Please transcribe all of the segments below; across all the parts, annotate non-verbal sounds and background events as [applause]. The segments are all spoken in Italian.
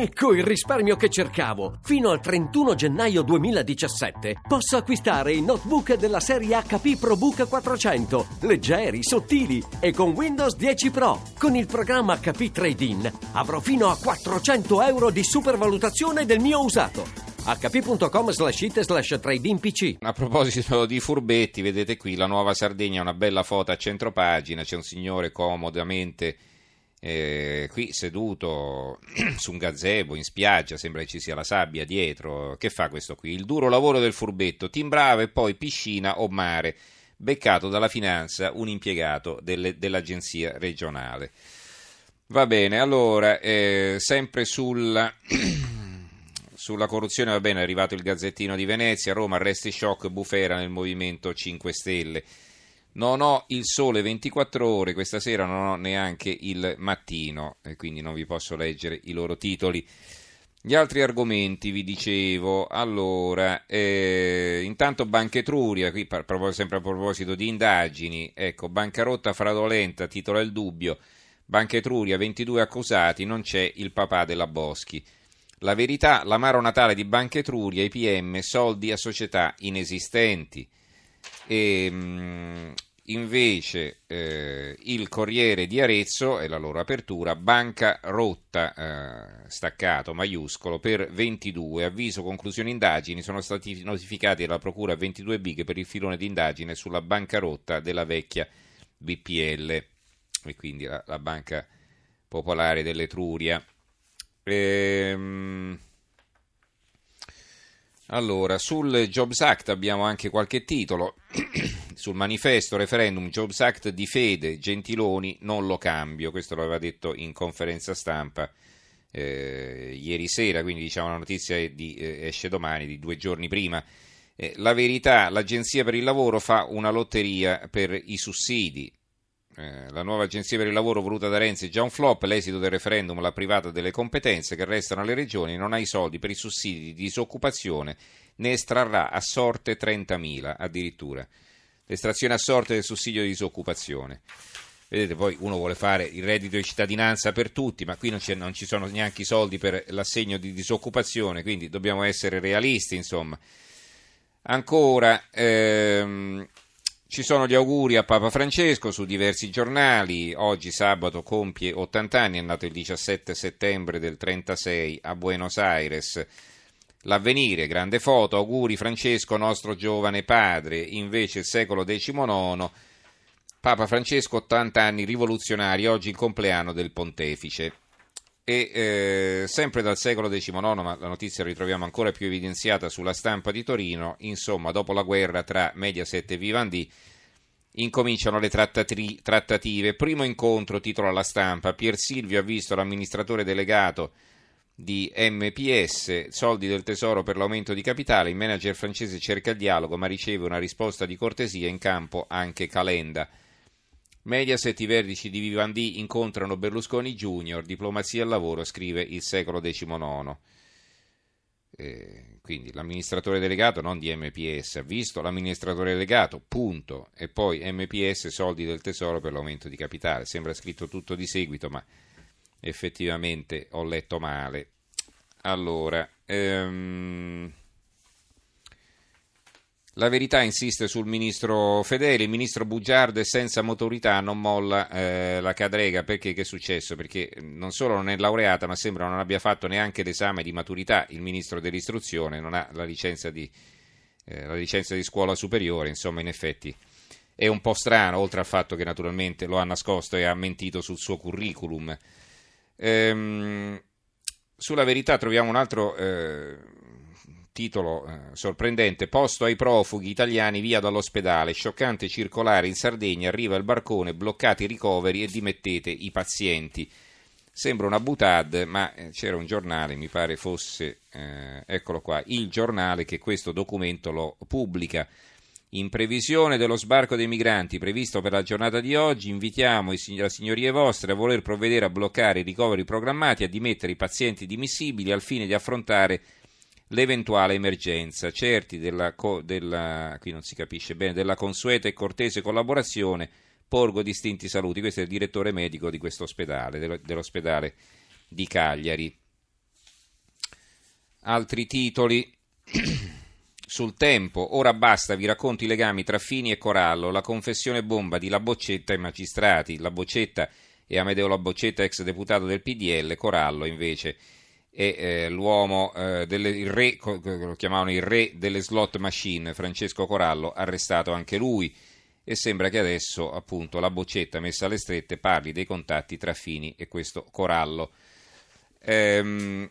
Ecco il risparmio che cercavo! Fino al 31 gennaio 2017 posso acquistare i notebook della serie HP ProBook 400, leggeri, sottili e con Windows 10 Pro. Con il programma HP Trade-in avrò fino a 400 euro di supervalutazione del mio usato hp.com slash it slash trading pc A proposito di furbetti, vedete qui la nuova Sardegna, una bella foto a centropagina, c'è un signore comodamente eh, qui seduto [clears throat] su un gazebo in spiaggia, sembra che ci sia la sabbia dietro. Che fa questo qui? Il duro lavoro del furbetto, timbrava e poi piscina o mare, beccato dalla finanza un impiegato delle, dell'agenzia regionale. Va bene, allora, eh, sempre sulla, [clears throat] sulla corruzione, va bene, è arrivato il Gazzettino di Venezia, Roma, arresti shock, bufera nel Movimento 5 Stelle. Non ho il sole 24 ore, questa sera non ho neanche il mattino e quindi non vi posso leggere i loro titoli. Gli altri argomenti vi dicevo, allora, eh, intanto Banca Etruria, qui sempre a proposito di indagini, ecco, bancarotta fraudolenta, titola il dubbio, Banca Etruria, 22 accusati, non c'è il papà della Boschi. La verità, l'amaro natale di Banca Etruria, IPM, soldi a società inesistenti. E, mh, invece eh, il Corriere di Arezzo e la loro apertura, banca rotta, eh, staccato, maiuscolo, per 22, avviso conclusioni indagini, sono stati notificati dalla Procura 22 bighe per il filone di indagine sulla banca rotta della vecchia BPL, e quindi la, la Banca Popolare dell'Etruria. Ehm... Allora, sul Jobs Act abbiamo anche qualche titolo. [clears throat] sul manifesto referendum Jobs Act di fede, Gentiloni non lo cambio. Questo lo aveva detto in conferenza stampa eh, ieri sera, quindi diciamo la notizia di, eh, esce domani, di due giorni prima. Eh, la verità, l'Agenzia per il Lavoro fa una lotteria per i sussidi. Eh, la nuova agenzia per il lavoro voluta da Renzi è già un flop, l'esito del referendum l'ha privata delle competenze che restano alle regioni, non ha i soldi per i sussidi di disoccupazione, ne estrarrà a sorte 30.000 addirittura. L'estrazione a sorte del sussidio di disoccupazione. Vedete, poi uno vuole fare il reddito di cittadinanza per tutti, ma qui non, non ci sono neanche i soldi per l'assegno di disoccupazione, quindi dobbiamo essere realisti, insomma. Ancora, ehm, ci sono gli auguri a Papa Francesco su diversi giornali. Oggi sabato compie 80 anni, è nato il 17 settembre del 36 a Buenos Aires. L'avvenire, grande foto, auguri Francesco, nostro giovane padre. Invece il secolo XIX, Papa Francesco 80 anni rivoluzionari, oggi il compleanno del pontefice. E eh, sempre dal secolo XIX, ma la notizia la ritroviamo ancora più evidenziata sulla stampa di Torino, insomma, dopo la guerra tra Mediaset e Vivendi, incominciano le trattati- trattative. Primo incontro, titola la stampa, Pier Silvio ha visto l'amministratore delegato di MPS, soldi del tesoro per l'aumento di capitale, il manager francese cerca il dialogo ma riceve una risposta di cortesia in campo anche Calenda. Mediaset, i vertici di Vivendi incontrano Berlusconi Junior, diplomazia al lavoro, scrive il secolo XIX. Eh, quindi l'amministratore delegato, non di MPS, ha visto l'amministratore delegato, punto, e poi MPS, soldi del tesoro per l'aumento di capitale. Sembra scritto tutto di seguito, ma effettivamente ho letto male. Allora, ehm, la verità insiste sul ministro Fedeli, il ministro Bugiardo è senza motorità, non molla eh, la cadrega. Perché che è successo? Perché non solo non è laureata, ma sembra non abbia fatto neanche l'esame di maturità. Il ministro dell'istruzione non ha la licenza di, eh, la licenza di scuola superiore, insomma, in effetti è un po' strano, oltre al fatto che naturalmente lo ha nascosto e ha mentito sul suo curriculum. Ehm, sulla verità troviamo un altro. Eh, titolo eh, sorprendente, posto ai profughi italiani via dall'ospedale, scioccante circolare in Sardegna, arriva il barcone, bloccati i ricoveri e dimettete i pazienti. Sembra una butad, ma eh, c'era un giornale, mi pare fosse, eh, eccolo qua, il giornale che questo documento lo pubblica. In previsione dello sbarco dei migranti previsto per la giornata di oggi, invitiamo le signorie vostre a voler provvedere a bloccare i ricoveri programmati e a dimettere i pazienti dimissibili al fine di affrontare l'eventuale emergenza, certi della, della, bene, della consueta e cortese collaborazione, porgo distinti saluti. Questo è il direttore medico di questo ospedale, dell'ospedale di Cagliari. Altri titoli. [clears throat] Sul tempo, ora basta, vi racconto i legami tra Fini e Corallo, la confessione bomba di La Boccetta e magistrati. La Boccetta e Amedeo La Boccetta, ex deputato del PDL, Corallo invece è eh, l'uomo, eh, delle, il re, lo chiamavano il re delle slot machine, Francesco Corallo, arrestato anche lui e sembra che adesso appunto la Boccetta messa alle strette parli dei contatti tra Fini e questo Corallo. Ehm,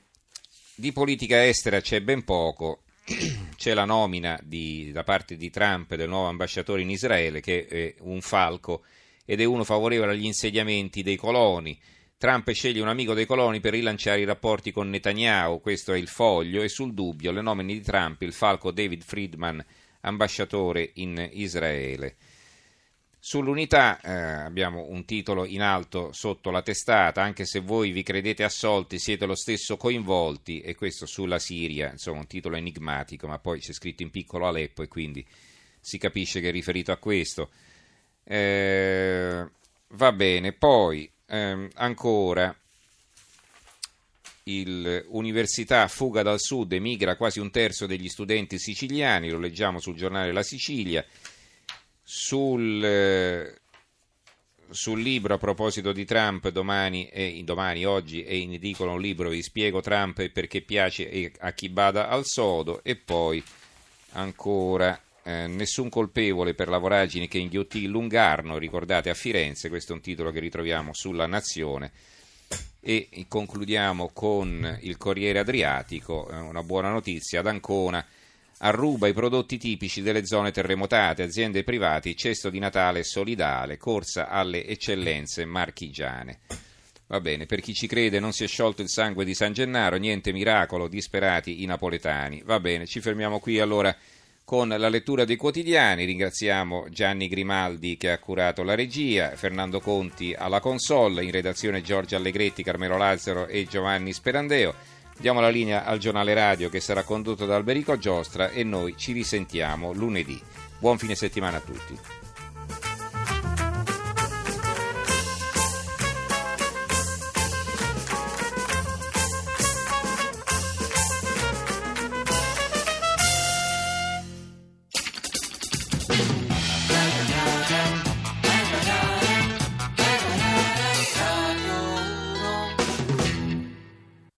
di politica estera c'è ben poco [clears throat] c'è la nomina di, da parte di Trump del nuovo ambasciatore in Israele che è un falco ed è uno favorevole agli insediamenti dei coloni. Trump sceglie un amico dei coloni per rilanciare i rapporti con Netanyahu, questo è il foglio, e sul dubbio le nomine di Trump il falco David Friedman, ambasciatore in Israele. Sull'unità eh, abbiamo un titolo in alto sotto la testata, anche se voi vi credete assolti siete lo stesso coinvolti, e questo sulla Siria, insomma un titolo enigmatico, ma poi c'è scritto in piccolo Aleppo e quindi si capisce che è riferito a questo. Eh, va bene, poi ehm, ancora l'Università fuga dal sud, emigra quasi un terzo degli studenti siciliani, lo leggiamo sul giornale La Sicilia sul, eh, sul libro a proposito di Trump domani, e, domani oggi è in edicola un libro vi spiego Trump e perché piace a chi bada al sodo e poi ancora eh, nessun colpevole per la voragine che inghiottì Lungarno ricordate a Firenze questo è un titolo che ritroviamo sulla Nazione. E concludiamo con il Corriere Adriatico eh, una buona notizia ad Ancona Arruba i prodotti tipici delle zone terremotate, aziende private, cesto di Natale solidale, corsa alle eccellenze marchigiane. Va bene, per chi ci crede non si è sciolto il sangue di San Gennaro, niente miracolo, disperati i napoletani. Va bene, ci fermiamo qui allora con la lettura dei quotidiani. Ringraziamo Gianni Grimaldi che ha curato la regia, Fernando Conti alla console, in redazione Giorgio Allegretti, Carmelo Lazzaro e Giovanni Sperandeo. Diamo la linea al giornale radio che sarà condotto da Alberico Giostra e noi ci risentiamo lunedì. Buon fine settimana a tutti.